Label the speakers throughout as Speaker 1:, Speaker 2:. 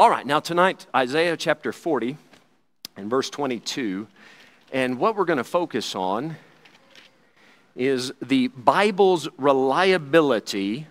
Speaker 1: All right, now tonight, Isaiah chapter 40 and verse 22. And what we're going to focus on is the Bible's reliability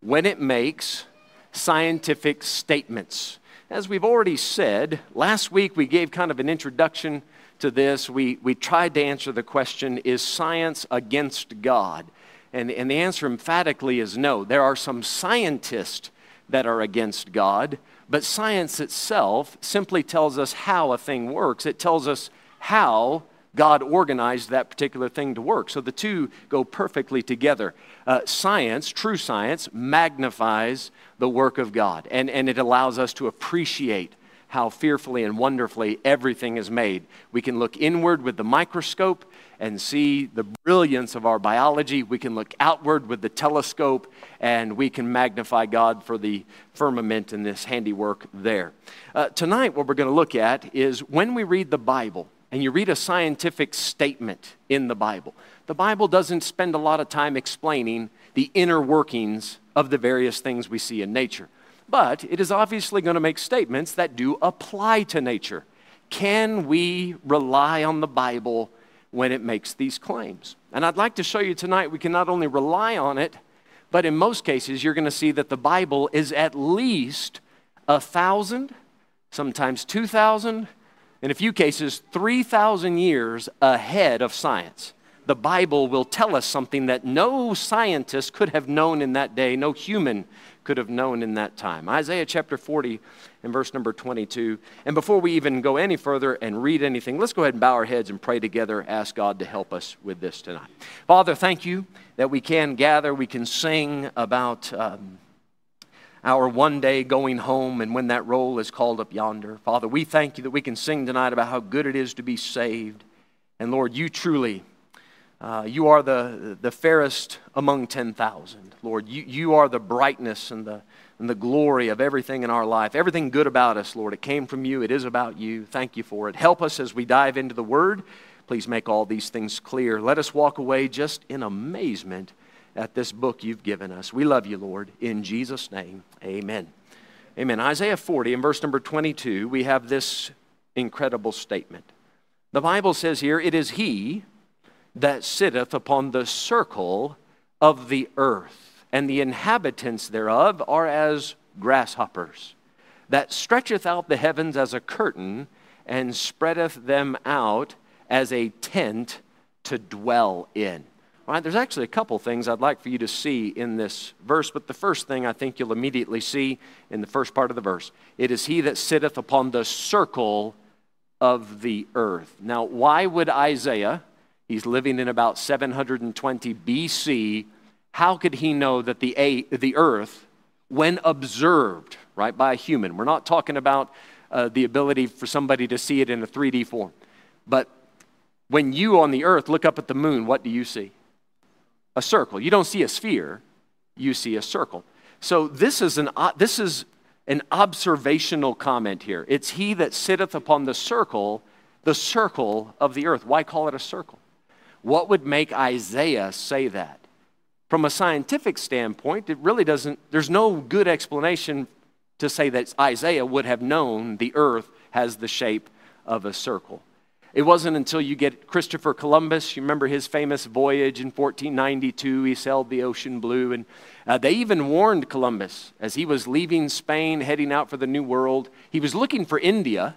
Speaker 1: when it makes scientific statements. As we've already said, last week we gave kind of an introduction to this. We, we tried to answer the question is science against God? And, and the answer emphatically is no. There are some scientists that are against God, but science itself simply tells us how a thing works. It tells us how God organized that particular thing to work. So the two go perfectly together. Uh, science, true science, magnifies the work of God, and, and it allows us to appreciate how fearfully and wonderfully everything is made. We can look inward with the microscope and see the brilliance of our biology. We can look outward with the telescope and we can magnify God for the firmament and this handiwork there. Uh, tonight, what we're going to look at is when we read the Bible and you read a scientific statement in the Bible, the Bible doesn't spend a lot of time explaining the inner workings of the various things we see in nature. But it is obviously going to make statements that do apply to nature. Can we rely on the Bible when it makes these claims? And I'd like to show you tonight we can not only rely on it, but in most cases, you're going to see that the Bible is at least a thousand, sometimes two thousand, in a few cases, 3,000 years ahead of science. The Bible will tell us something that no scientist could have known in that day, no human could have known in that time. Isaiah chapter 40 and verse number 22. And before we even go any further and read anything, let's go ahead and bow our heads and pray together, ask God to help us with this tonight. Father, thank you that we can gather, we can sing about. Um, our one day going home and when that roll is called up yonder. Father, we thank you that we can sing tonight about how good it is to be saved. And Lord, you truly uh, you are the, the fairest among 10,000. Lord, you, you are the brightness and the, and the glory of everything in our life. Everything good about us, Lord, it came from you. It is about you. Thank you for it. Help us as we dive into the Word. Please make all these things clear. Let us walk away just in amazement at this book you've given us. We love you, Lord. In Jesus' name, amen. Amen. Isaiah 40 in verse number 22, we have this incredible statement. The Bible says here, It is He that sitteth upon the circle of the earth, and the inhabitants thereof are as grasshoppers, that stretcheth out the heavens as a curtain, and spreadeth them out as a tent to dwell in. All right, there's actually a couple things I'd like for you to see in this verse, but the first thing I think you'll immediately see in the first part of the verse it is he that sitteth upon the circle of the earth. Now, why would Isaiah He's living in about 720 BC. How could he know that the, a, the earth, when observed, right, by a human, we're not talking about uh, the ability for somebody to see it in a 3D form, but when you on the earth look up at the moon, what do you see? A circle. You don't see a sphere, you see a circle. So this is an, uh, this is an observational comment here. It's he that sitteth upon the circle, the circle of the earth. Why call it a circle? What would make Isaiah say that? From a scientific standpoint, it really doesn't, there's no good explanation to say that Isaiah would have known the earth has the shape of a circle. It wasn't until you get Christopher Columbus, you remember his famous voyage in 1492, he sailed the ocean blue, and uh, they even warned Columbus as he was leaving Spain, heading out for the New World. He was looking for India,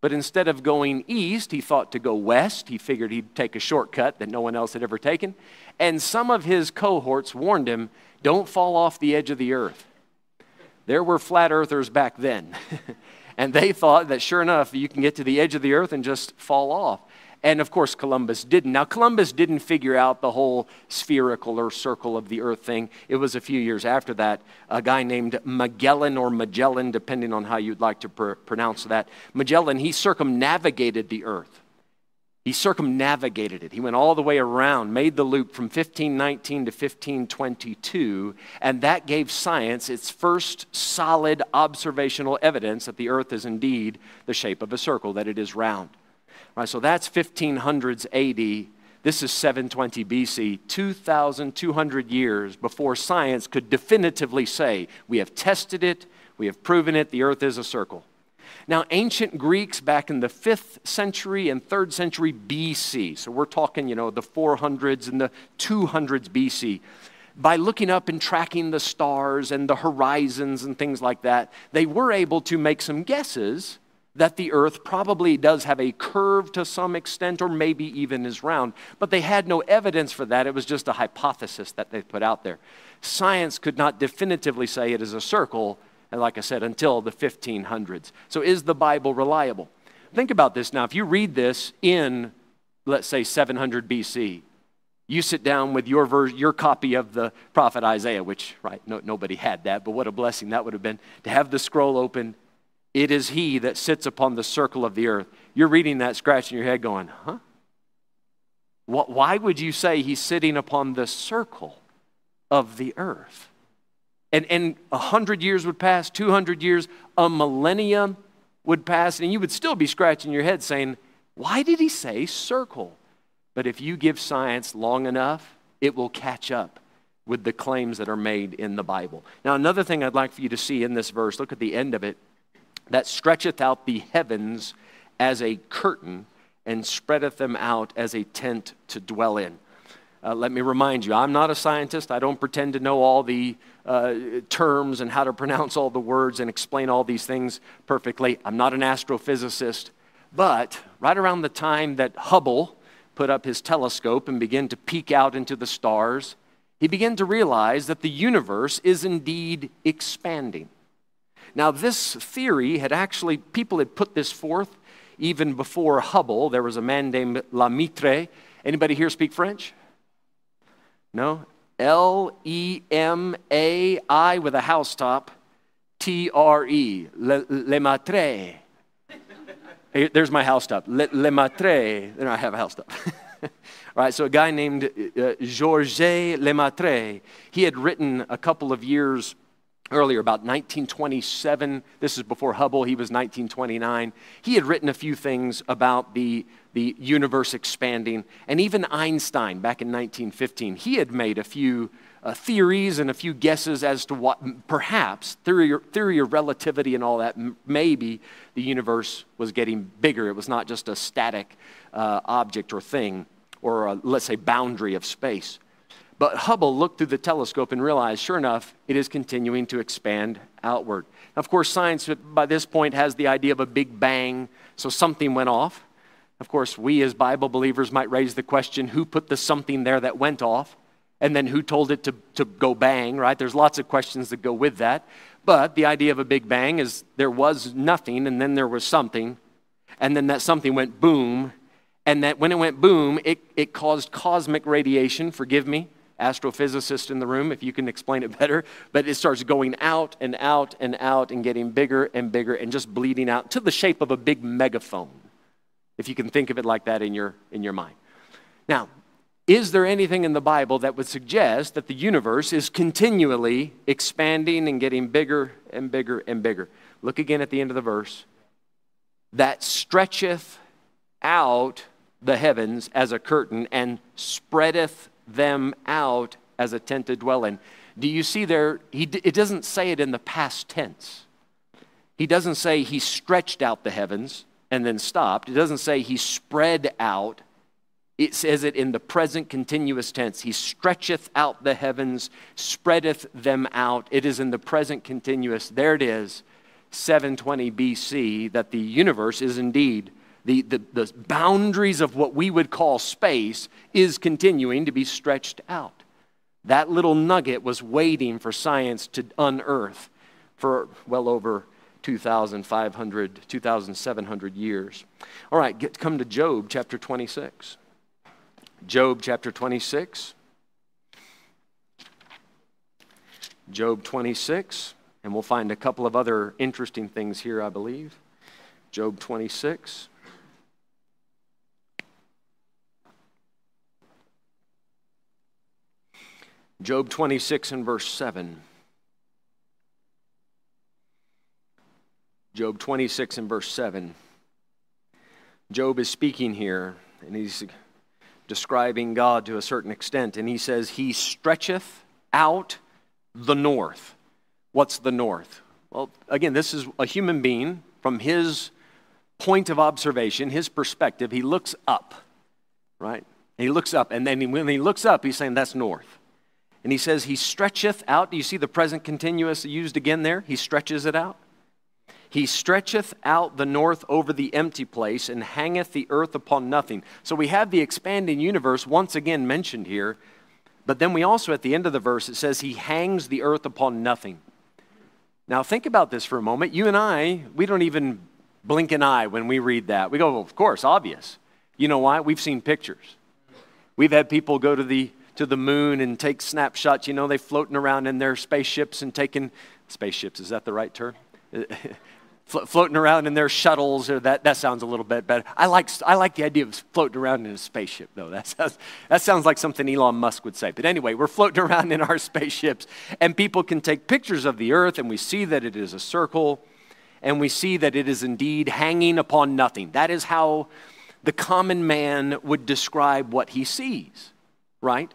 Speaker 1: but instead of going east, he thought to go west. He figured he'd take a shortcut that no one else had ever taken. And some of his cohorts warned him don't fall off the edge of the earth. There were flat earthers back then. and they thought that sure enough, you can get to the edge of the earth and just fall off. And of course, Columbus didn't. Now, Columbus didn't figure out the whole spherical or circle of the earth thing. It was a few years after that. A guy named Magellan or Magellan, depending on how you'd like to pr- pronounce that. Magellan, he circumnavigated the earth. He circumnavigated it. He went all the way around, made the loop from 1519 to 1522, and that gave science its first solid observational evidence that the earth is indeed the shape of a circle, that it is round. Right, so that's 1500s AD. This is 720 BC, 2,200 years before science could definitively say, we have tested it, We have proven it, the earth is a circle. Now, ancient Greeks back in the 5th century and 3rd century BC, so we're talking, you know, the 400s and the 200s BC, by looking up and tracking the stars and the horizons and things like that, they were able to make some guesses that the earth probably does have a curve to some extent or maybe even is round. But they had no evidence for that. It was just a hypothesis that they put out there. Science could not definitively say it is a circle, and like I said, until the 1500s. So is the Bible reliable? Think about this now. If you read this in, let's say, 700 BC, you sit down with your, ver- your copy of the prophet Isaiah, which, right, no, nobody had that, but what a blessing that would have been to have the scroll open it is he that sits upon the circle of the earth. You're reading that, scratching your head, going, huh? Why would you say he's sitting upon the circle of the earth? And, and 100 years would pass, 200 years, a millennium would pass, and you would still be scratching your head saying, why did he say circle? But if you give science long enough, it will catch up with the claims that are made in the Bible. Now, another thing I'd like for you to see in this verse, look at the end of it that stretcheth out the heavens as a curtain and spreadeth them out as a tent to dwell in. Uh, let me remind you, I'm not a scientist. I don't pretend to know all the uh, terms and how to pronounce all the words and explain all these things perfectly. I'm not an astrophysicist. But right around the time that Hubble put up his telescope and began to peek out into the stars, he began to realize that the universe is indeed expanding. Now, this theory had actually, people had put this forth even before Hubble. There was a man named Lemaitre. Anybody here speak French? No? L E M A I with a housetop, T R E, Le Lemaitre. There's my housetop, Lemaitre. Then I have a housetop. Right, so a guy named uh, Georges Lemaitre, he had written a couple of years earlier, about 1927. This is before Hubble, he was 1929. He had written a few things about the, the universe expanding. And even Einstein, back in 1915, he had made a few uh, theories and a few guesses as to what perhaps theory, theory of relativity and all that maybe the universe was getting bigger it was not just a static uh, object or thing or a, let's say boundary of space but Hubble looked through the telescope and realized, sure enough, it is continuing to expand outward. Of course, science by this point has the idea of a big bang, so something went off. Of course, we as Bible believers might raise the question who put the something there that went off? And then who told it to, to go bang, right? There's lots of questions that go with that. But the idea of a big bang is there was nothing, and then there was something, and then that something went boom, and that when it went boom, it, it caused cosmic radiation, forgive me, astrophysicist in the room if you can explain it better. But it starts going out and out and out and getting bigger and bigger and just bleeding out to the shape of a big megaphone, if you can think of it like that in your, in your mind. Now, is there anything in the Bible that would suggest that the universe is continually expanding and getting bigger and bigger and bigger? Look again at the end of the verse. That stretcheth out the heavens as a curtain and spreadeth them out as a tent to dwell in. Do you see there? He, it doesn't say it in the past tense. He doesn't say he stretched out the heavens and then stopped. It doesn't say he spread out. It says it in the present continuous tense. He stretcheth out the heavens, spreadeth them out. It is in the present continuous. There it is, 720 BC, that the universe is indeed the, the, the boundaries of what we would call space is continuing to be stretched out. That little nugget was waiting for science to unearth for well over 2,500, 2,700 years. All right, get, come to Job chapter 26. Job chapter 26. Job 26, and we'll find a couple of other interesting things here, I believe. Job 26. Job 26 and verse 7. Job 26 and verse 7. Job is speaking here, and he's describing God to a certain extent, and he says, He stretcheth out the north. What's the north? Well, again, this is a human being from his point of observation, his perspective. He looks up, right? he looks up, and then when he looks up, he's saying, That's north. And he says, He stretcheth out. Do you see the present continuous used again there? He stretches it out. He stretcheth out the north over the empty place and hangeth the earth upon nothing. So we have the expanding universe once again mentioned here, but then we also, at the end of the verse, it says, He hangs the earth upon nothing. Now think about this for a moment. You and I, we don't even blink an eye when we read that. We go, well, Of course, obvious. You know why? We've seen pictures. We've had people go to the to the moon and take snapshots. You know, they're floating around in their spaceships and taking spaceships. Is that the right term? floating around in their shuttles, or that, that sounds a little bit better. I like, I like the idea of floating around in a spaceship, though. That sounds, that sounds like something Elon Musk would say. But anyway, we're floating around in our spaceships, and people can take pictures of the earth, and we see that it is a circle, and we see that it is indeed hanging upon nothing. That is how the common man would describe what he sees, right?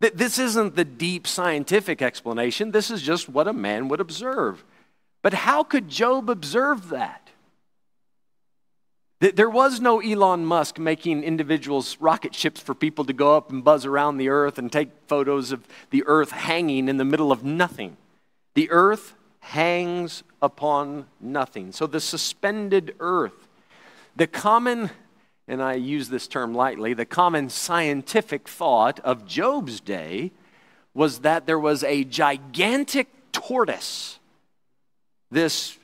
Speaker 1: This isn't the deep scientific explanation. This is just what a man would observe. But how could Job observe that? There was no Elon Musk making individuals rocket ships for people to go up and buzz around the earth and take photos of the earth hanging in the middle of nothing. The earth hangs upon nothing. So the suspended earth, the common, and I use this term lightly, the common scientific thought of Job's day was that there was a gigantic tortoise this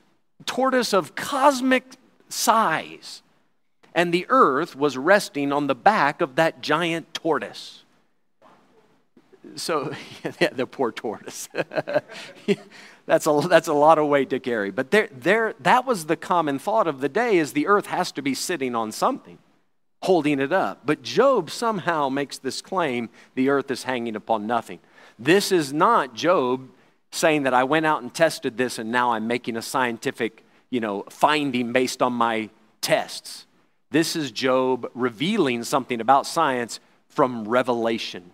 Speaker 1: tortoise of cosmic size. And the earth was resting on the back of that giant tortoise. So, yeah, the poor tortoise. that's, a, that's a lot of weight to carry. But there, there, that was the common thought of the day is the earth has to be sitting on something, holding it up. But Job somehow makes this claim the earth is hanging upon nothing. This is not Job saying that I went out and tested this and now I'm making a scientific, you know, finding based on my tests. This is Job revealing something about science from revelation.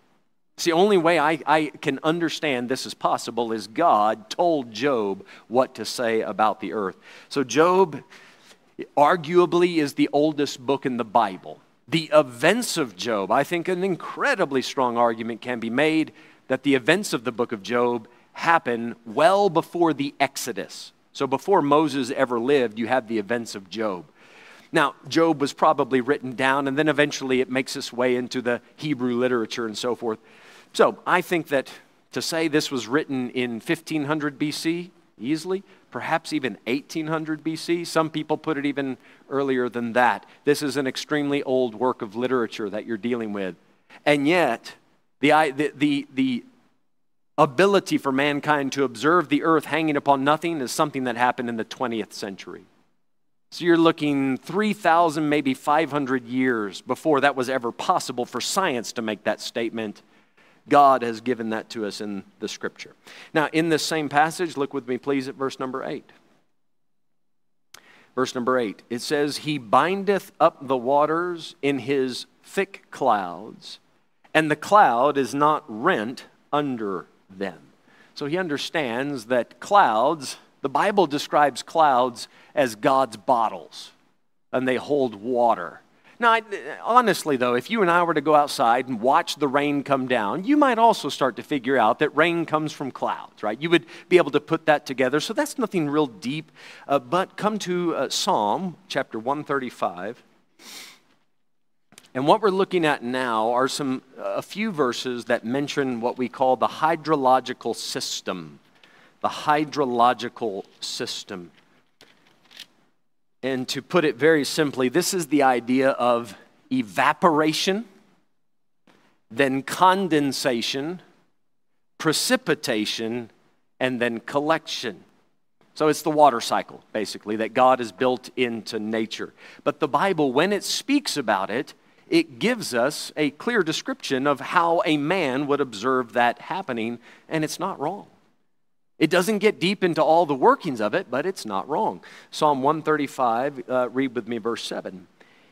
Speaker 1: It's the only way I, I can understand this is possible is God told Job what to say about the earth. So, Job arguably is the oldest book in the Bible. The events of Job, I think an incredibly strong argument can be made that the events of the book of Job happen well before the Exodus. So before Moses ever lived, you have the events of Job. Now, Job was probably written down, and then eventually it makes its way into the Hebrew literature and so forth. So I think that to say this was written in 1500 BC, easily, perhaps even 1800 BC, some people put it even earlier than that. This is an extremely old work of literature that you're dealing with. And yet, the, the, the, the ability for mankind to observe the earth hanging upon nothing is something that happened in the 20th century. So you're looking 3,000, maybe 500 years before that was ever possible for science to make that statement. God has given that to us in the scripture. Now, in this same passage, look with me, please, at verse number 8. Verse number 8, it says, He bindeth up the waters in his thick clouds, and the cloud is not rent under them. So he understands that clouds, the Bible describes clouds as God's bottles, and they hold water. Now, honestly, though, if you and I were to go outside and watch the rain come down, you might also start to figure out that rain comes from clouds, right? You would be able to put that together. So that's nothing real deep. Uh, but come to uh, Psalm chapter 135. And what we're looking at now are some a few verses that mention what we call the hydrological system. The hydrological system. And to put it very simply, this is the idea of evaporation, then condensation, precipitation, and then collection. So it's the water cycle, basically, that God has built into nature. But the Bible, when it speaks about it, it gives us a clear description of how a man would observe that happening, and it's not wrong. It doesn't get deep into all the workings of it, but it's not wrong. Psalm 135, uh, read with me verse 7.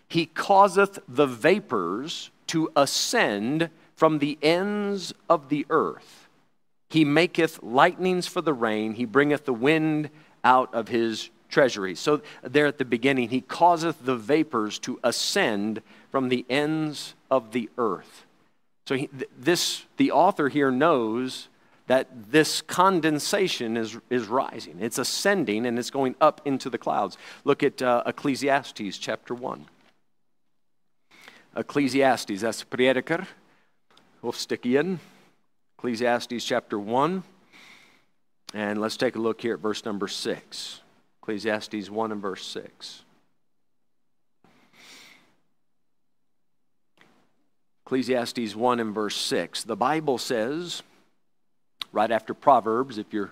Speaker 1: He causeth the vapors to ascend from the ends of the earth. He maketh lightnings for the rain. He bringeth the wind out of his treasury. So, there at the beginning, he causeth the vapors to ascend from the ends of the earth. So, he, this, the author here knows that this condensation is, is rising. It's ascending and it's going up into the clouds. Look at uh, Ecclesiastes chapter 1. Ecclesiastes, that's prediker, in. Ecclesiastes chapter 1. And let's take a look here at verse number 6. Ecclesiastes 1 and verse 6. Ecclesiastes 1 and verse 6. The Bible says, right after Proverbs, if you're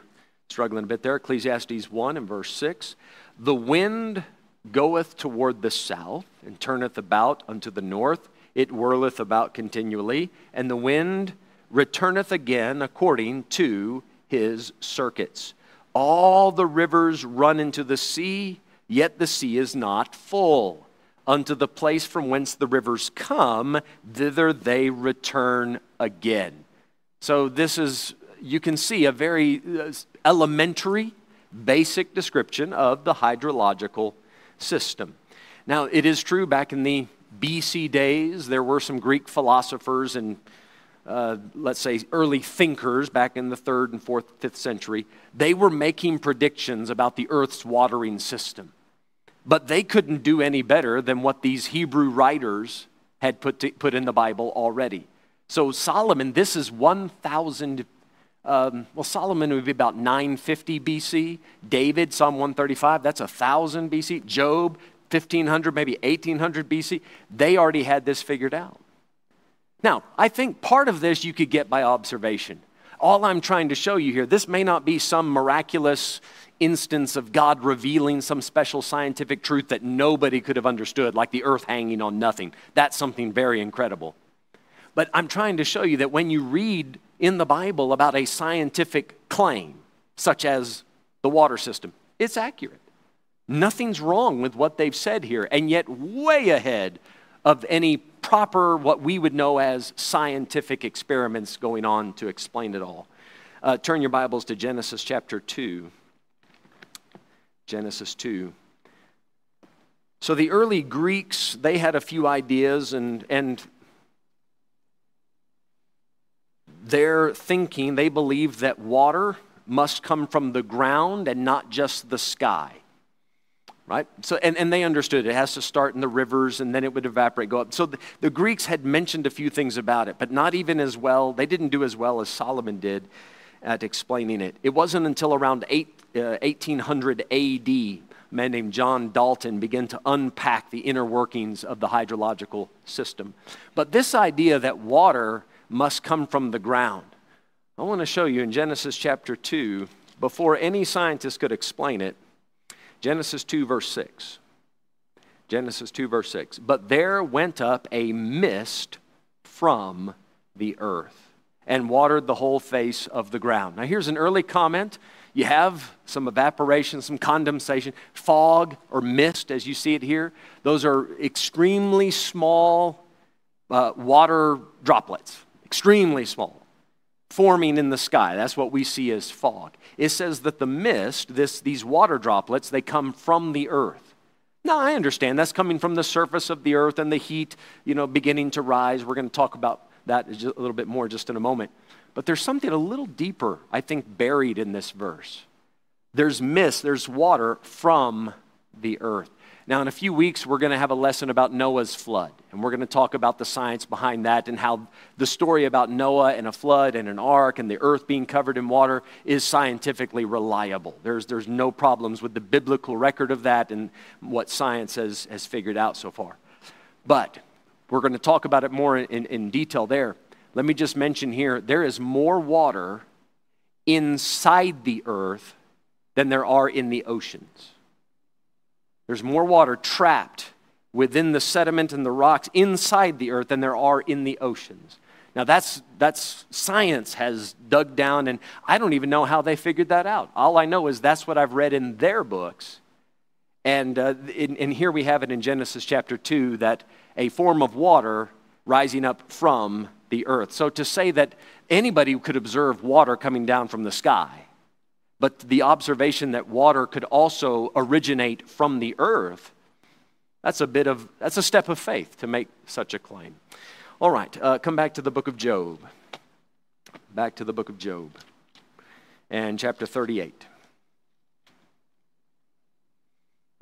Speaker 1: struggling a bit there, Ecclesiastes 1 and verse 6 The wind goeth toward the south and turneth about unto the north, it whirleth about continually, and the wind returneth again according to his circuits. All the rivers run into the sea, yet the sea is not full. Unto the place from whence the rivers come, thither they return again. So, this is you can see a very uh, elementary, basic description of the hydrological system. Now, it is true back in the BC days, there were some Greek philosophers and uh, let's say early thinkers back in the third and fourth, fifth century, they were making predictions about the earth's watering system. But they couldn't do any better than what these Hebrew writers had put, to, put in the Bible already. So, Solomon, this is 1,000 um, well, Solomon would be about 950 BC. David, Psalm 135, that's 1000 BC. Job, 1500, maybe 1800 BC. They already had this figured out. Now, I think part of this you could get by observation. All I'm trying to show you here, this may not be some miraculous instance of God revealing some special scientific truth that nobody could have understood, like the earth hanging on nothing. That's something very incredible. But I'm trying to show you that when you read in the Bible about a scientific claim, such as the water system. It's accurate. Nothing's wrong with what they've said here, and yet way ahead of any proper, what we would know as scientific experiments going on to explain it all. Uh, turn your Bibles to Genesis chapter 2. Genesis 2. So the early Greeks, they had a few ideas, and, and their thinking, they believed that water must come from the ground and not just the sky. Right? So, and, and they understood it has to start in the rivers and then it would evaporate, go up. So the, the Greeks had mentioned a few things about it, but not even as well. They didn't do as well as Solomon did at explaining it. It wasn't until around eight, uh, 1800 AD, a man named John Dalton began to unpack the inner workings of the hydrological system. But this idea that water must come from the ground. I want to show you in Genesis chapter 2, before any scientist could explain it, Genesis 2, verse 6. Genesis 2, verse 6. But there went up a mist from the earth and watered the whole face of the ground. Now, here's an early comment. You have some evaporation, some condensation, fog or mist, as you see it here. Those are extremely small uh, water droplets extremely small, forming in the sky. That's what we see as fog. It says that the mist, this, these water droplets, they come from the earth. Now, I understand that's coming from the surface of the earth and the heat, you know, beginning to rise. We're going to talk about that a little bit more just in a moment. But there's something a little deeper, I think, buried in this verse. There's mist, there's water from the earth. Now, in a few weeks, we're going to have a lesson about Noah's flood, and we're going to talk about the science behind that and how the story about Noah and a flood and an ark and the earth being covered in water is scientifically reliable. There's, there's no problems with the biblical record of that and what science has, has figured out so far. But we're going to talk about it more in, in detail there. Let me just mention here there is more water inside the earth than there are in the oceans. There's more water trapped within the sediment and the rocks inside the earth than there are in the oceans. Now, that's, that's science has dug down, and I don't even know how they figured that out. All I know is that's what I've read in their books. And, uh, in, and here we have it in Genesis chapter 2 that a form of water rising up from the earth. So to say that anybody could observe water coming down from the sky but the observation that water could also originate from the earth, that's a bit of, that's a step of faith to make such a claim. All right, uh, come back to the book of Job. Back to the book of Job and chapter 38.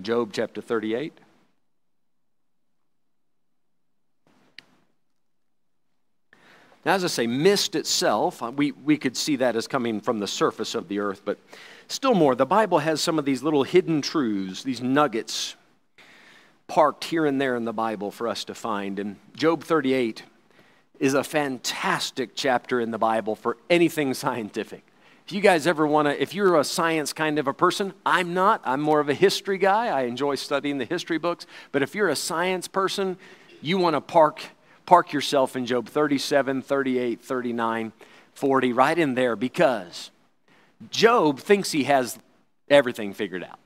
Speaker 1: Job chapter 38. Now, as I say, mist itself, uh, we, we could see that as coming from the surface of the earth, but still more, the Bible has some of these little hidden truths, these nuggets parked here and there in the Bible for us to find. And Job 38 is a fantastic chapter in the Bible for anything scientific. If you guys ever want to, if you're a science kind of a person, I'm not. I'm more of a history guy. I enjoy studying the history books. But if you're a science person, you want to park, park yourself in Job 37, 38, 39, 40, right in there because Job thinks he has everything figured out.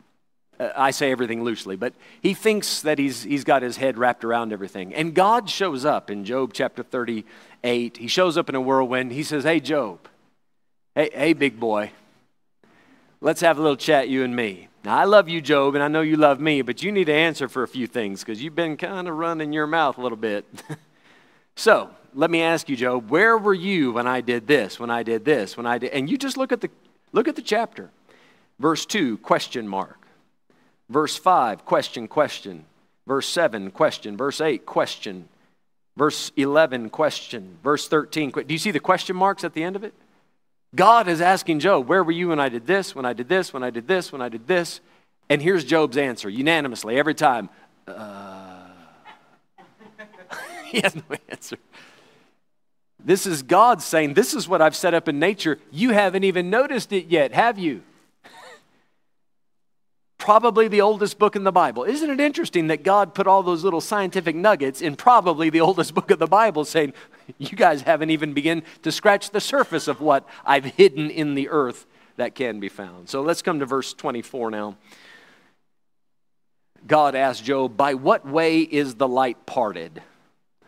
Speaker 1: Uh, I say everything loosely, but he thinks that he's, he's got his head wrapped around everything. And God shows up in Job chapter 38. He shows up in a whirlwind. He says, Hey, Job, Hey, hey, big boy, let's have a little chat, you and me. Now, I love you, Job, and I know you love me, but you need to answer for a few things because you've been kind of running your mouth a little bit. so, let me ask you, Job, where were you when I did this, when I did this, when I did? And you just look at the, look at the chapter. Verse 2, question mark. Verse 5, question, question. Verse 7, question. Verse 8, question. Verse 11, question. Verse 13, do you see the question marks at the end of it? God is asking Job, Where were you when I did this, when I did this, when I did this, when I did this? And here's Job's answer unanimously every time. Uh, he has no answer. This is God saying, This is what I've set up in nature. You haven't even noticed it yet, have you? probably the oldest book in the Bible. Isn't it interesting that God put all those little scientific nuggets in probably the oldest book of the Bible, saying, You guys haven't even begun to scratch the surface of what I've hidden in the earth that can be found. So let's come to verse 24 now. God asked Job, By what way is the light parted?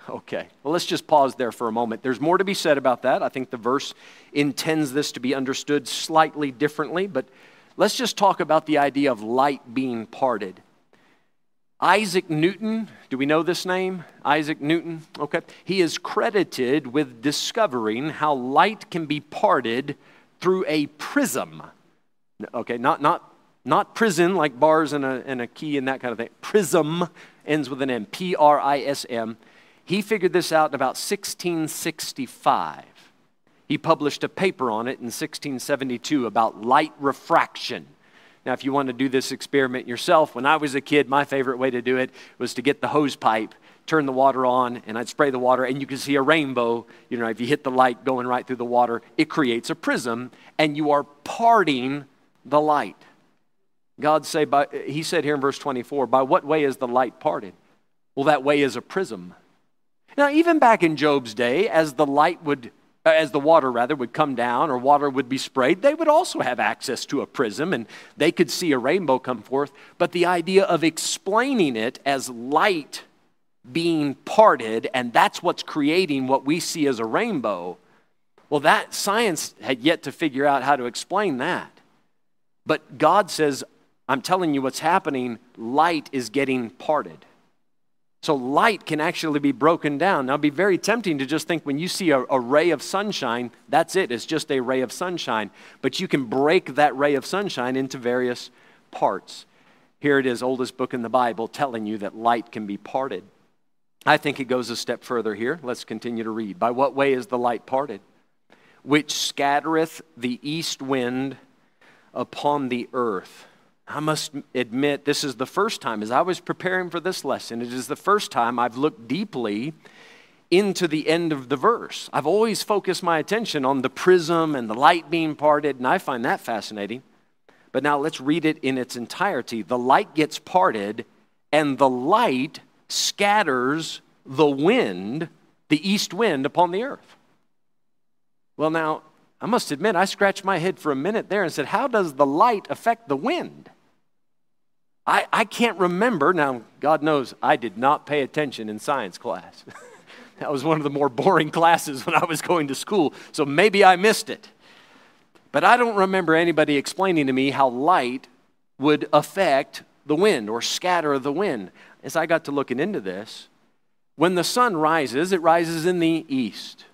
Speaker 1: Okay, well, let's just pause there for a moment. There's more to be said about that. I think the verse intends this to be understood slightly differently, but Let's just talk about the idea of light being parted. Isaac Newton, do we know this name? Isaac Newton? Okay. He is credited with discovering how light can be parted through a prism. Okay, not, not, not prison like bars and a, and a key and that kind of thing. Prism ends with an M, P R I S M. He figured this out in about 1665. He published a paper on it in 1672 about light refraction. Now, if you want to do this experiment yourself, when I was a kid, my favorite way to do it was to get the hose pipe, turn the water on, and I'd spray the water, and you can see a rainbow. You know, if you hit the light going right through the water, it creates a prism, and you are parting the light. God say, by, he said here in verse 24, by what way is the light parted? Well, that way is a prism. Now, even back in Job's day, as the light would uh, as the water rather would come down or water would be sprayed, they would also have access to a prism and they could see a rainbow come forth. But the idea of explaining it as light being parted and that's what's creating what we see as a rainbow, well, that science had yet to figure out how to explain that. But God says, I'm telling you what's happening, light is getting parted. So light can actually be broken down. Now, be very tempting to just think when you see a, a, ray of sunshine, that's it, it's just a ray of sunshine. But you can break that ray of sunshine into various parts. Here it is, oldest book in the Bible, telling you that light can be parted. I think it goes a step further here. Let's continue to read. By what way is the light parted? Which scattereth the east wind upon the earth. I must admit, this is the first time, as I was preparing for this lesson, it is the first time I've looked deeply into the end of the verse. I've always focused my attention on the prism and the light being parted, and I find that fascinating. But now let's read it in its entirety. The light gets parted, and the light scatters the wind, the east wind, upon the earth. Well, now, I must admit, I scratched my head for a minute there and said, How does the light affect the wind? I, I can't remember. Now, God knows I did not pay attention in science class. that was one of the more boring classes when I was going to school, so maybe I missed it. But I don't remember anybody explaining to me how light would affect the wind or scatter the wind. As I got to looking into this, when the sun rises, it rises in the east,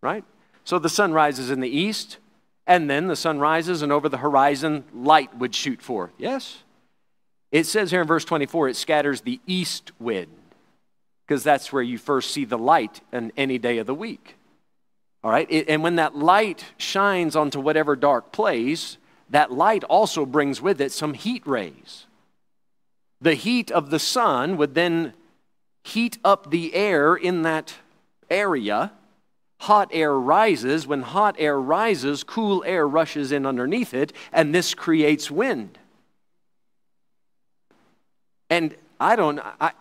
Speaker 1: right? So the sun rises in the east, and then the sun rises, and over the horizon, light would shoot forth. Yes? It says here in verse 24, it scatters the east wind, because that's where you first see the light on any day of the week. All right? It, and when that light shines onto whatever dark place, that light also brings with it some heat rays. The heat of the sun would then heat up the air in that area. Hot air rises. When hot air rises, cool air rushes in underneath it, and this creates wind. And I don't, I,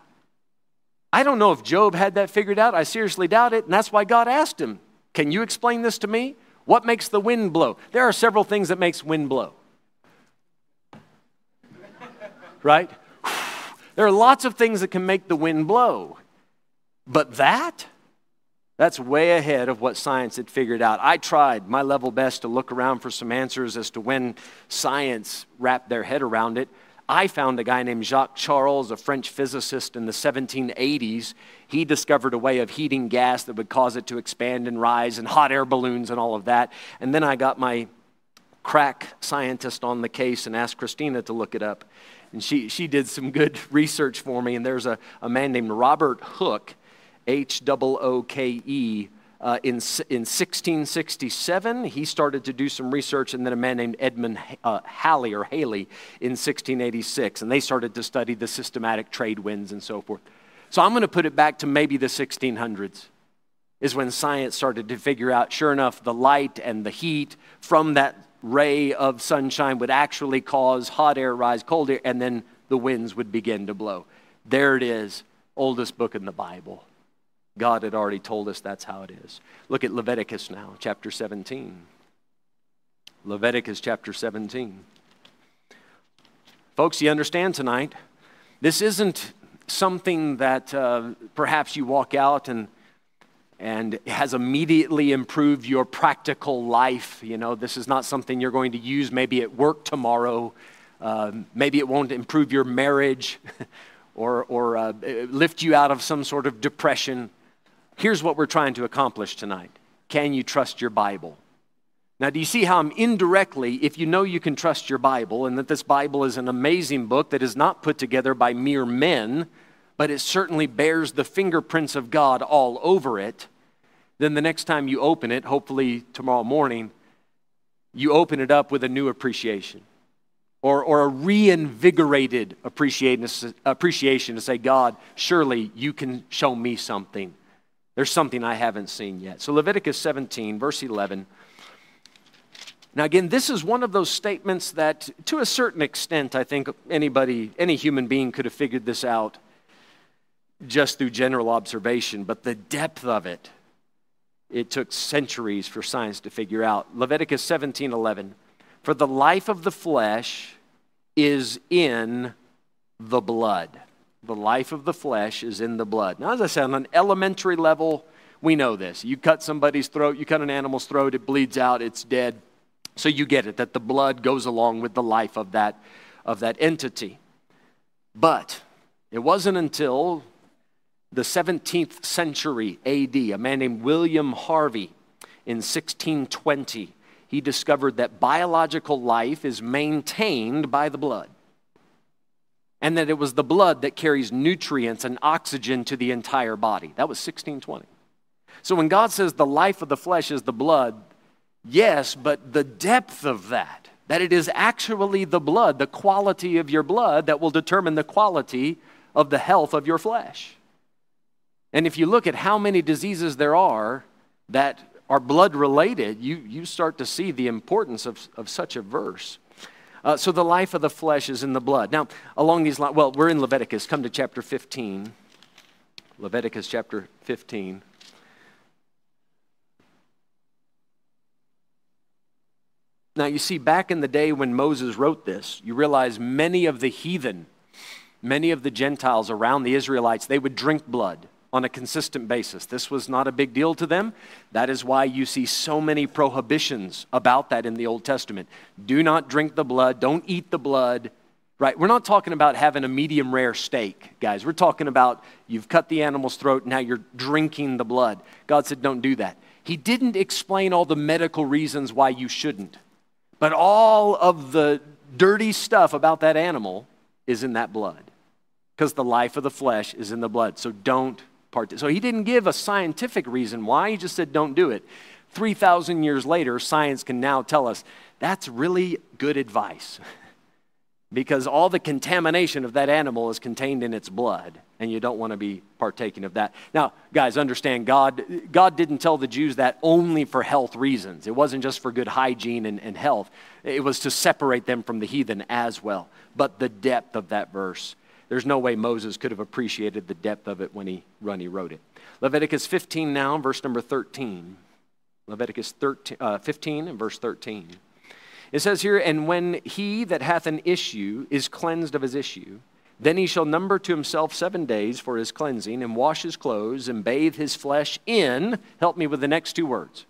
Speaker 1: I don't know if Job had that figured out. I seriously doubt it. And that's why God asked him, Can you explain this to me? What makes the wind blow? There are several things that makes wind blow. Right? There are lots of things that can make the wind blow. But that, that's way ahead of what science had figured out. I tried my level best to look around for some answers as to when science wrapped their head around it. I found a guy named Jacques Charles, a French physicist in the 1780s. He discovered a way of heating gas that would cause it to expand and rise, and hot air balloons and all of that. And then I got my crack scientist on the case and asked Christina to look it up. And she, she did some good research for me. And there's a, a man named Robert Hooke, H O O K E, uh, in, in 1667, he started to do some research, and then a man named Edmund uh, Halley or Haley in 1686, and they started to study the systematic trade winds and so forth. So I'm going to put it back to maybe the 1600s, is when science started to figure out, sure enough, the light and the heat from that ray of sunshine would actually cause hot air rise, cold air, and then the winds would begin to blow. There it is, oldest book in the Bible. God had already told us that's how it is. Look at Leviticus now, chapter 17. Leviticus chapter 17. Folks, you understand tonight, this isn't something that uh, perhaps you walk out and and has immediately improved your practical life. You know, this is not something you're going to use maybe at work tomorrow. Uh, maybe it won't improve your marriage or, or uh, lift you out of some sort of depression. Here's what we're trying to accomplish tonight Can you trust your Bible? Now, do you see how I'm indirectly, if you know you can trust your Bible and that this Bible is an amazing book that is not put together by mere men, but it certainly bears the fingerprints of God all over it, then the next time you open it, hopefully tomorrow morning, you open it up with a new appreciation or, or a reinvigorated appreciation, to say, God, surely you can show me something there's something I haven't seen yet. So, Leviticus 17, verse 11. Now, again, this is one of those statements that, to a certain extent, I think anybody, any human being could have figured this out just through general observation, but the depth of it, it took centuries for science to figure out. Leviticus 17 11. For the life of the flesh is in the blood. The life of the flesh is in the blood. Now, as I said, on an elementary level, we know this. You cut somebody's throat, you cut an animal's throat, it bleeds out, it's dead. So you get it, that the blood goes along with the life of that, of that entity. But it wasn't until the 17th century AD, a man named William Harvey in 1620, he discovered that biological life is maintained by the blood and that it was the blood that carries nutrients and oxygen to the entire body. That was 1620. So when God says the life of the flesh is the blood, yes, but the depth of that, that it is actually the blood, the quality of your blood, that will determine the quality of the health of your flesh. And if you look at how many diseases there are that are blood related, you, you start to see the importance of, of such a verse. Uh, so the life of the flesh is in the blood. Now, along these lines, well, we're in Leviticus. Come to chapter 15. Leviticus chapter 15. Now, you see, back in the day when Moses wrote this, you realize many of the heathen, many of the Gentiles around the Israelites, they would drink blood. On a consistent basis. This was not a big deal to them. That is why you see so many prohibitions about that in the Old Testament. Do not drink the blood, don't eat the blood. Right? We're not talking about having a medium rare steak, guys. We're talking about you've cut the animal's throat, now you're drinking the blood. God said, don't do that. He didn't explain all the medical reasons why you shouldn't, but all of the dirty stuff about that animal is in that blood because the life of the flesh is in the blood. So don't part. So he didn't give a scientific reason why. He just said, don't do it. 3,000 years later, science can now tell us that's really good advice because all the contamination of that animal is contained in its blood and you don't want to be partaking of that now guys understand god god didn't tell the jews that only for health reasons it wasn't just for good hygiene and, and health it was to separate them from the heathen as well but the depth of that verse there's no way Moses could have appreciated the depth of it when he, when he wrote it. Leviticus 15 now, verse number 13. Leviticus 13, uh, 15 and verse 13. It says here, And when he that hath an issue is cleansed of his issue, then he shall number to himself seven days for his cleansing, and wash his clothes, and bathe his flesh in, help me with the next two words,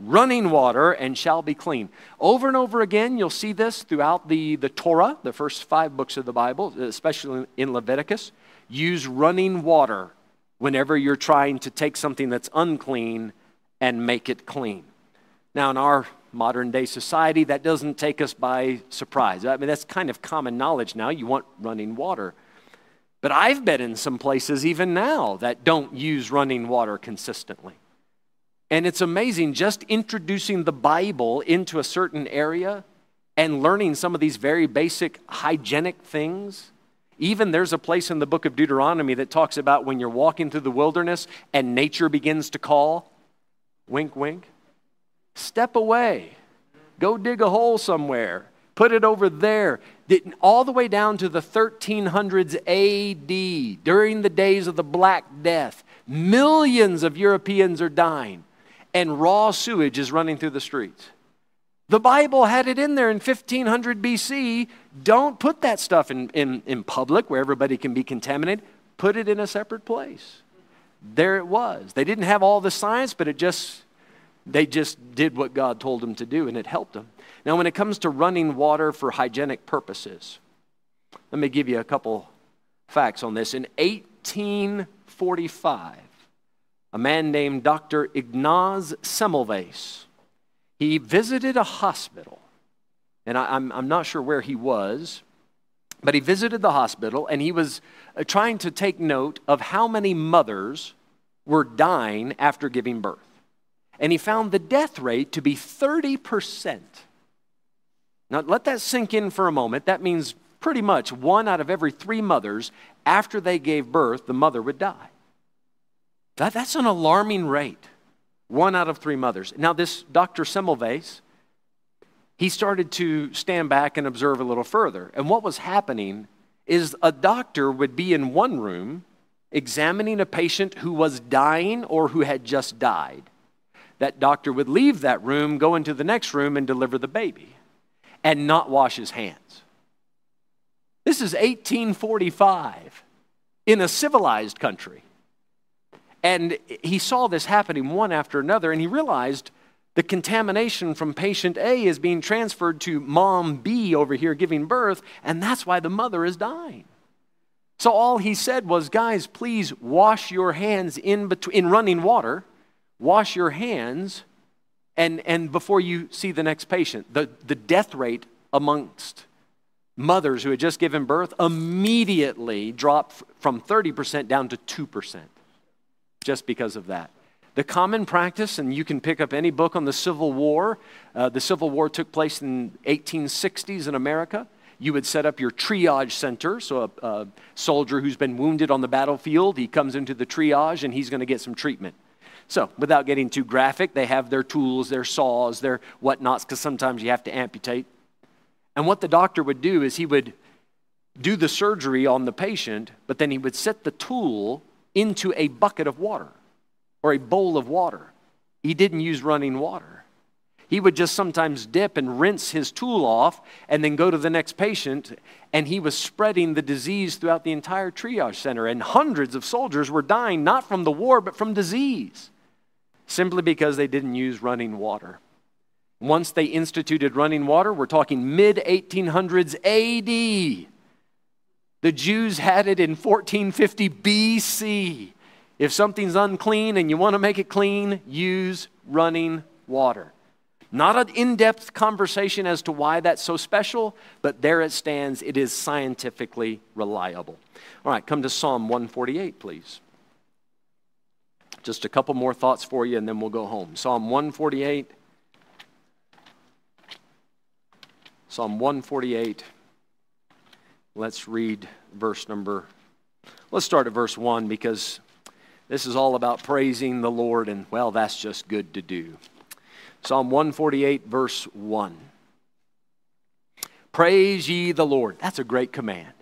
Speaker 1: running water and shall be clean. Over and over again, you'll see this throughout the, the Torah, the first five books of the Bible, especially in Leviticus. Use running water whenever you're trying to take something that's unclean and make it clean. Now, in our modern day society, that doesn't take us by surprise. I mean, that's kind of common knowledge now. You want running water. But I've been in some places even now that don't use running water consistently. And it's amazing just introducing the Bible into a certain area and learning some of these very basic hygienic things. Even there's a place in the book of Deuteronomy that talks about when you're walking through the wilderness and nature begins to call, wink, wink, step away, go dig a hole somewhere, put it over there. All the way down to the 1300s AD, during the days of the Black Death, millions of Europeans are dying and raw sewage is running through the streets. The Bible had it in there in 1500 BC. Don't put that stuff in, in, in public where everybody can be contaminated. Put it in a separate place. There it was. They didn't have all the science, but it just, they just did what God told them to do, and it helped them. Now, when it comes to running water for hygienic purposes, let me give you a couple facts on this. In 1845, a man named Dr. Ignaz Semmelweis. He visited a hospital, and I, am I'm, I'm not sure where he was, but he visited the hospital and he was uh, trying to take note of how many mothers were dying after giving birth. And he found the death rate to be 30%. Now, let that sink in for a moment. That means pretty much one out of every three mothers, after they gave birth, the mother would die. That, that's an alarming rate. One out of three mothers. Now, this Dr. Semmelweis, he started to stand back and observe a little further. And what was happening is a doctor would be in one room examining a patient who was dying or who had just died. That doctor would leave that room, go into the next room, and deliver the baby and not wash his hands. This is 1845 in a civilized country. And he saw this happening one after another, and he realized the contamination from patient A is being transferred to mom B over here giving birth, and that's why the mother is dying. So all he said was, guys, please wash your hands in, between, in running water, wash your hands, and, and before you see the next patient. The, the death rate amongst mothers who had just given birth immediately dropped from 30% down to 2% just because of that. The common practice, and you can pick up any book on the Civil War. Uh, the Civil War took place in 1860s in America. You would set up your triage center. So a, a soldier who's been wounded on the battlefield, he comes into the triage and he's going to get some treatment. So, without getting too graphic, they have their tools, their saws, their whatnots, because sometimes you have to amputate. And what the doctor would do is he would do the surgery on the patient, but then he would set the tool into a bucket of water or a bowl of water. He didn't use running water. he would just sometimes dip and rinse his tool off and then go to the next patient. And he was spreading the disease throughout the entire triage center. And hundreds of soldiers were dying not from the war, but from disease, simply because they didn't use running water. Once they instituted running water, we're talking mid 1800s AD. The Jews had it in 1450 BC. If something's unclean and you want to make it clean, use running water. Not an in depth conversation as to why that's so special, but there it stands. It is scientifically reliable. All right, come to Psalm 148, please. Just a couple more thoughts for you, and then we'll go home. Psalm 148. Psalm 148. Let's read verse number, let's start at verse 1 because this is all about praising the Lord, and well, that's just good to do. Psalm 148, verse 1. Praise ye the Lord. That's a great command.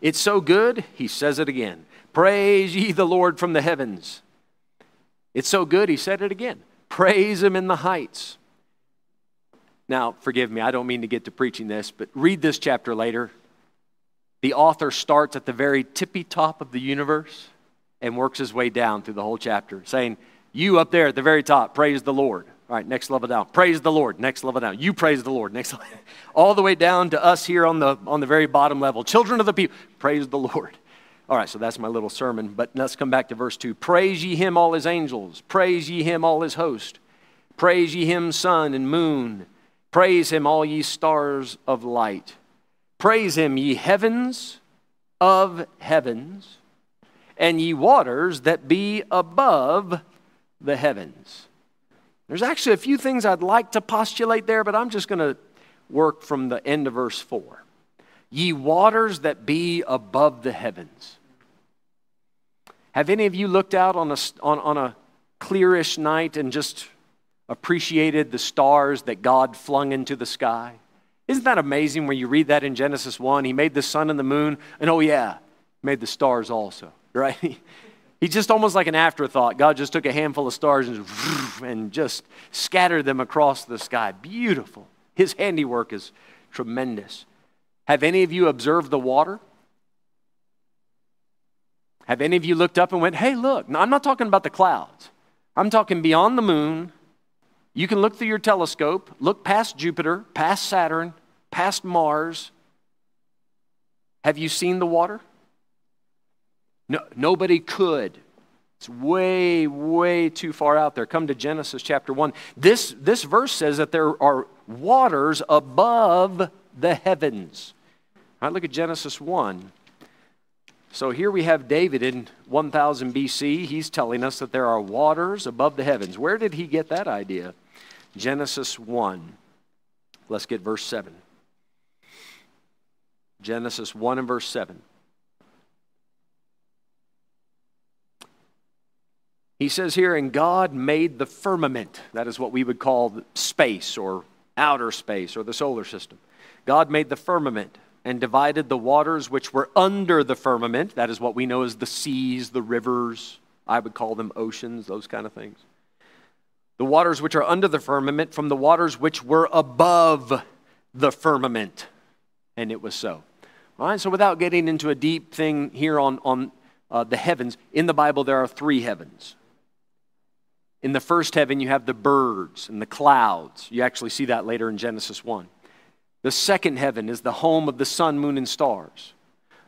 Speaker 1: It's so good, he says it again. Praise ye the Lord from the heavens. It's so good, he said it again. Praise him in the heights. Now, forgive me, I don't mean to get to preaching this, but read this chapter later. The author starts at the very tippy top of the universe and works his way down through the whole chapter, saying, You up there at the very top, praise the Lord. All right, next level down. Praise the Lord. Next level down. You praise the Lord. Next level. All the way down to us here on the, on the very bottom level. Children of the people, praise the Lord. All right, so that's my little sermon. But let's come back to verse 2. Praise ye him, all his angels. Praise ye him, all his host. Praise ye him, sun and moon. Praise him, all ye stars of light. Praise him, ye heavens of heavens, and ye waters that be above the heavens. There's actually a few things I'd like to postulate there, but I'm just going to work from the end of verse 4. Ye waters that be above the heavens. Have any of you looked out on a, on, on a clearish night and just appreciated the stars that God flung into the sky? Isn't that amazing when you read that in Genesis 1? He made the sun and the moon, and oh, yeah, made the stars also, right? He's just almost like an afterthought. God just took a handful of stars and, and just scattered them across the sky. Beautiful. His handiwork is tremendous. Have any of you observed the water? Have any of you looked up and went, hey, look? Now, I'm not talking about the clouds. I'm talking beyond the moon. You can look through your telescope, look past Jupiter, past Saturn, past Mars. Have you seen the water? No, nobody could. It's way, way too far out there. Come to Genesis chapter 1. This, this verse says that there are waters above the heavens. All right, look at Genesis 1. So here we have David in 1000 BC. He's telling us that there are waters above the heavens. Where did he get that idea? Genesis 1. Let's get verse 7. Genesis 1 and verse 7. He says here, and God made the firmament. That is what we would call space or outer space or the solar system. God made the firmament and divided the waters which were under the firmament. That is what we know as the seas, the rivers. I would call them oceans, those kind of things. The waters which are under the firmament from the waters which were above the firmament. And it was so. All right, so without getting into a deep thing here on, on uh, the heavens, in the Bible there are three heavens in the first heaven, you have the birds and the clouds. You actually see that later in Genesis 1. The second heaven is the home of the sun, moon, and stars.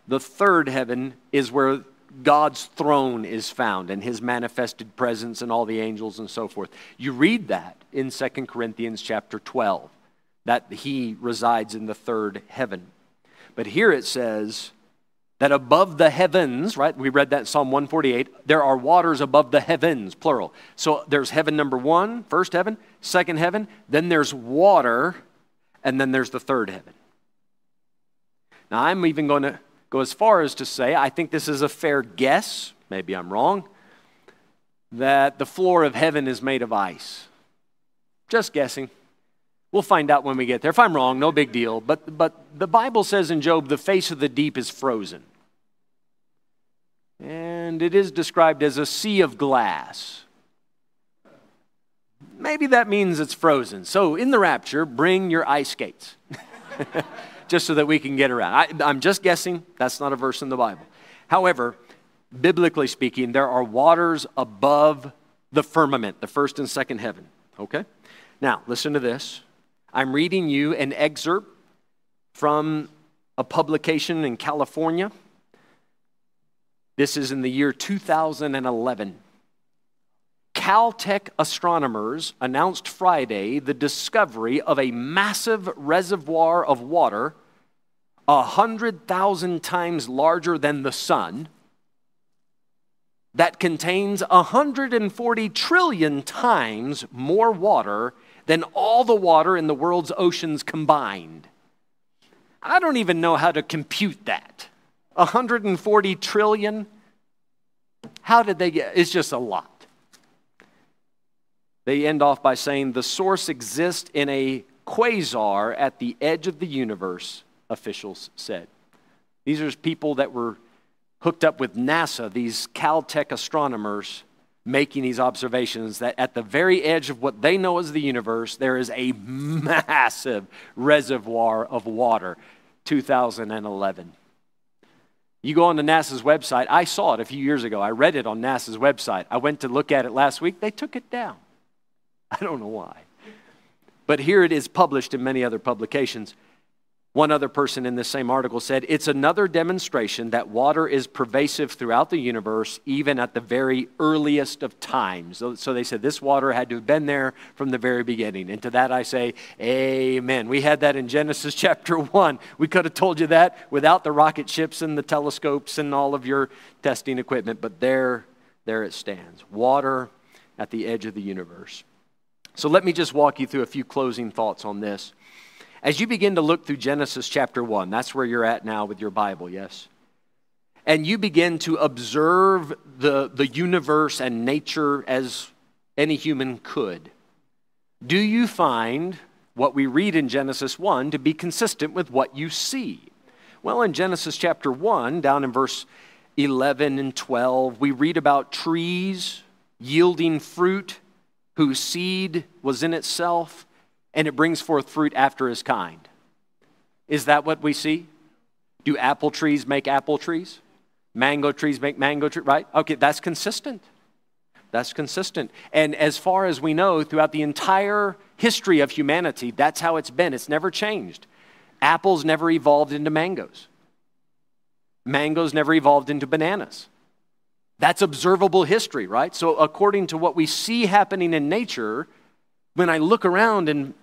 Speaker 1: The third heaven is where God's throne is found and his manifested presence and all the angels and so forth. You read that in 2 Corinthians chapter 12, that he resides in the third heaven. But here it says, that above the heavens, right? We read that in Psalm 148. There are waters above the heavens, plural. So there's heaven number one, first heaven, second heaven, then there's water, and then there's the third heaven. Now, I'm even going to go as far as to say, I think this is a fair guess, maybe I'm wrong, that the floor of heaven is made of ice. Just guessing. We'll find out when we get there. If I'm wrong, no big deal. But, but the Bible says in Job, the face of the deep is frozen and it is described as a sea of glass. maybe that means it's frozen. So in the rapture, bring your ice skates. just so that we can get around. I, am just guessing. That's not a verse in the Bible. However, biblically speaking, there are waters above the firmament, the first and second heaven. Okay? Now, listen to this. I'm reading you an excerpt from a publication in California. This is in the year 2011. Caltech astronomers announced Friday the discovery of a massive reservoir of water, 100,000 times larger than the sun, that contains 140 trillion times more water than all the water in the world's oceans combined. I don't even know how to compute that. 140 trillion? How did they get? It's just a lot. They end off by saying the source exists in a quasar at the edge of the universe, officials said. These are people that were hooked up with NASA, these Caltech astronomers making these observations that at the very edge of what they know as the universe, there is a massive reservoir of water. 2011. You go on to NASA's website. I saw it a few years ago. I read it on NASA's website. I went to look at it last week. They took it down. I don't know why. But here it is published in many other publications. One other person in this same article said, It's another demonstration that water is pervasive throughout the universe, even at the very earliest of times. So, so, they said this water had to have been there from the very beginning. And to that I say, Amen. We had that in Genesis chapter 1. We could have told you that without the rocket ships and the telescopes and all of your testing equipment, but there, there it stands. Water at the edge of the universe. So let me just walk you through a few closing thoughts on this. As you begin to look through Genesis chapter 1, that's where you're at now with your Bible, yes? And you begin to observe the, the universe and nature as any human could. Do you find what we read in Genesis 1 to be consistent with what you see? Well, in Genesis chapter 1, down in verse 11 and 12, we read about trees yielding fruit whose seed was in itself, and it brings forth fruit after his kind. Is that what we see? Do apple trees make apple trees? Mango trees make mango trees, right? Okay, that's consistent. That's consistent. And as far as we know, throughout the entire history of humanity, that's how it's been. It's never changed. Apples never evolved into mangoes, mangoes never evolved into bananas. That's observable history, right? So, according to what we see happening in nature, when I look around and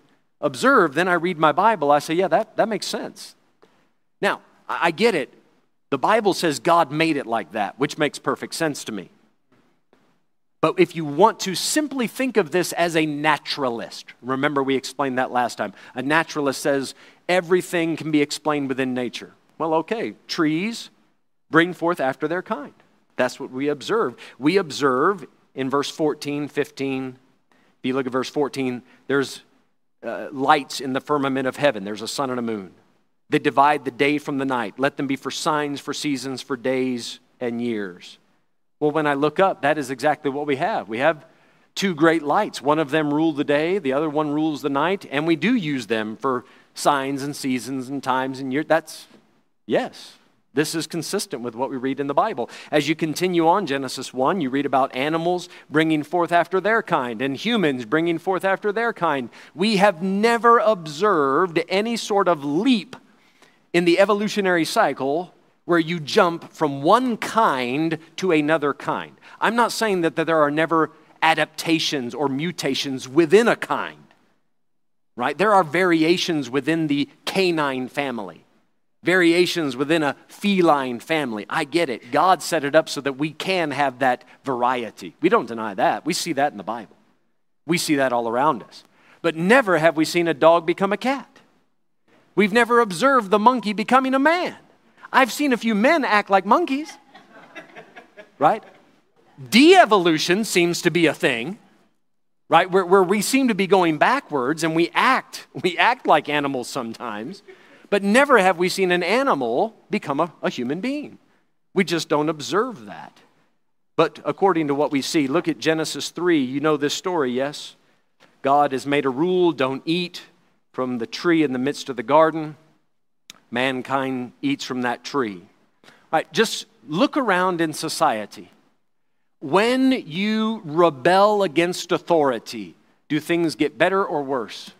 Speaker 1: observe, then I read my Bible, I say, yeah, that, that makes sense. Now, I get it. The Bible says God made it like that, which makes perfect sense to me. But if you want to simply think of this as a naturalist, remember we explained that last time. A naturalist says everything can be explained within nature. Well, okay, trees bring forth after their kind. That's what we observe. We observe in verse 14, 15. If you look at verse 14, there's uh, lights in the firmament of heaven, there's a sun and a moon. They divide the day from the night. Let them be for signs, for seasons, for days and years. Well, when I look up, that is exactly what we have. We have two great lights. One of them rules the day, the other one rules the night, and we do use them for signs and seasons and times and years. That's, yes, this is consistent with what we read in the Bible. As you continue on Genesis 1, you read about animals bringing forth after their kind and humans bringing forth after their kind. We have never observed any sort of leap in the evolutionary cycle where you jump from one kind to another kind. I'm not saying that, that there are never adaptations or mutations within a kind, right? There are variations within the canine family variations within a feline family. I get it. God set it up so that we can have that variety. We don't deny that. We see that in the Bible, we see that all around us. But never have we seen a dog become a cat. We've never observed the monkey becoming a man. I've seen a few men act like monkeys, right? De evolution seems to be a thing right where, where we seem to be going backwards and we act we act like animals sometimes but never have we seen an animal become a, a human being. We just don't observe that. But according to what we see, look at Genesis 3. You know this story, yes? God has made a rule don't eat from the tree in the midst of the garden. Mankind eats from that tree. All right, just look around in society. When you rebel against authority, do things get better or worse?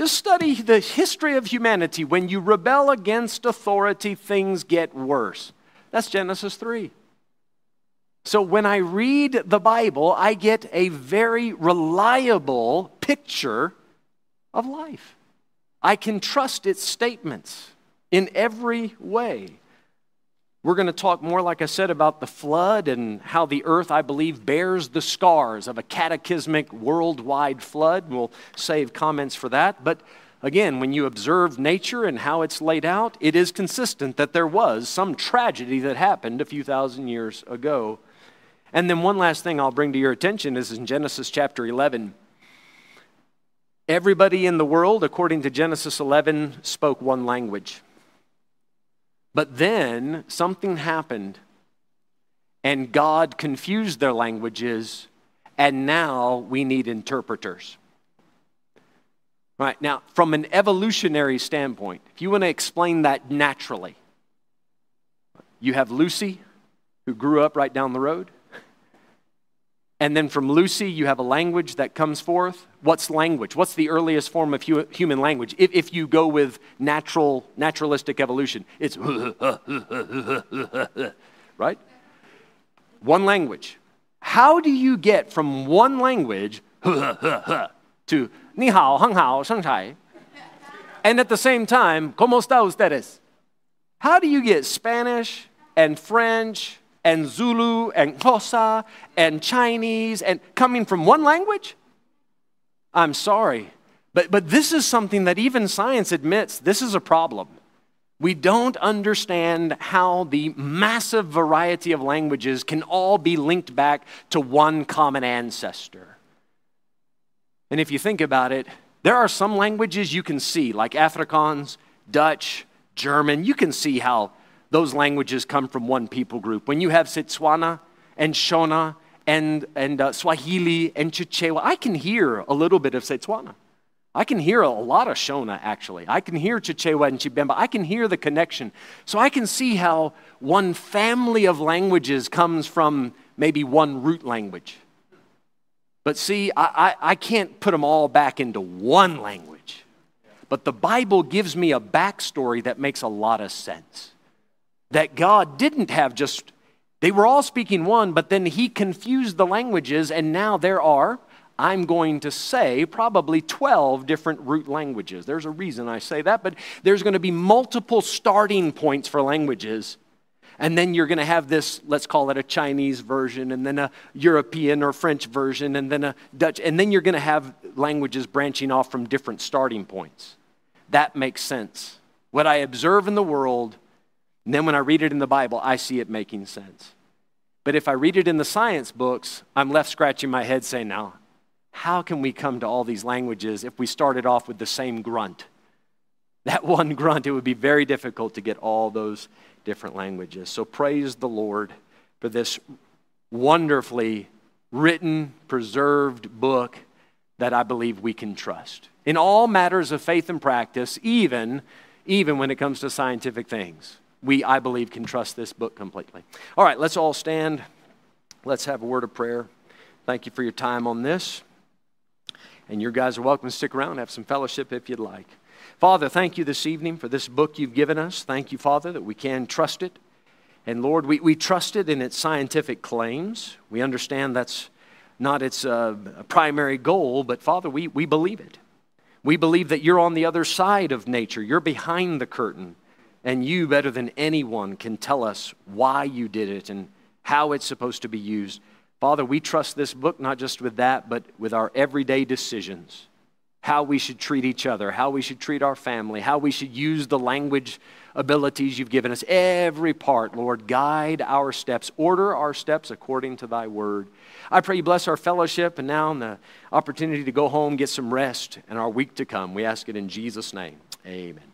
Speaker 1: Just study the history of humanity. When you rebel against authority, things get worse. That's Genesis 3. So when I read the Bible, I get a very reliable picture of life. I can trust its statements in every way. We're going to talk more, like I said, about the flood and how the earth, I believe, bears the scars of a cataclysmic worldwide flood. We'll save comments for that. But again, when you observe nature and how it's laid out, it is consistent that there was some tragedy that happened a few thousand years ago. And then one last thing I'll bring to your attention is in Genesis chapter 11. Everybody in the world, according to Genesis 11, spoke one language. But then something happened, and God confused their languages, and now we need interpreters. Right, now, from an evolutionary standpoint, if you want to explain that naturally, you have Lucy, who grew up right down the road. And then from Lucy, you have a language that comes forth. What's language? What's the earliest form of hu- human language? If, if you go with natural, naturalistic evolution, it's right? One language. How do you get from one language to ni hao, hang hao, sheng chai, and at the same time, ¿cómo está ustedes? How do you get Spanish and French and Zulu and Xhosa and Chinese and coming from one language? I'm sorry. But, but this is something that even science admits this is a problem. We don't understand how the massive variety of languages can all be linked back to one common ancestor. And if you think about it, there are some languages you can see, like Afrikaans, Dutch, German. You can see how those languages come from one people group. When you have Setswana and Shona and, and uh, Swahili and Chichewa, I can hear a little bit of Setswana. I can hear a lot of Shona, actually. I can hear Chichewa and Chibemba. I can hear the connection. So I can see how one family of languages comes from maybe one root language. But see, I, I, I can't put them all back into one language. But the Bible gives me a backstory that makes a lot of sense that God didn't have just, they were all speaking one, but then He confused the languages, and now there are, I'm going to say, probably 12 different root languages. There's a reason I say that, but there's going to be multiple starting points for languages. And then you're going to have this, let's call it a Chinese version, and then a European or French version, and then a Dutch, and then you're going to have languages branching off from different starting points. That makes sense. What I observe in the world and then when I read it in the Bible, I see it making sense. But if I read it in the science books, I'm left scratching my head saying, now, how can we come to all these languages if we started off with the same grunt? That one grunt, it would be very difficult to get all those different languages. So praise the Lord for this wonderfully written, preserved book that I believe we can trust. In all matters of faith and practice, even, even when it comes to scientific things we, I believe, can trust this book completely. All right, let's all stand. Let's have a word of prayer. Thank you for your time on this. And your guys are welcome to stick around and have some fellowship if you'd like. Father, thank you this evening for this book you've given us. Thank you, Father, that we can trust it. And Lord, we, we trust it in its scientific claims. We understand that's not its uh, primary goal, but Father, we, we believe it. We believe that you're on the other side of nature, you're behind the curtain. And you, better than anyone, can tell us why you did it and how it's supposed to be used. Father, we trust this book not just with that, but with our everyday decisions. How we should treat each other, how we should treat our family, how we should use the language abilities you've given us. Every part, Lord, guide our steps, order our steps according to thy word. I pray you bless our fellowship and now the opportunity to go home, get some rest, and our week to come. We ask it in Jesus' name. Amen.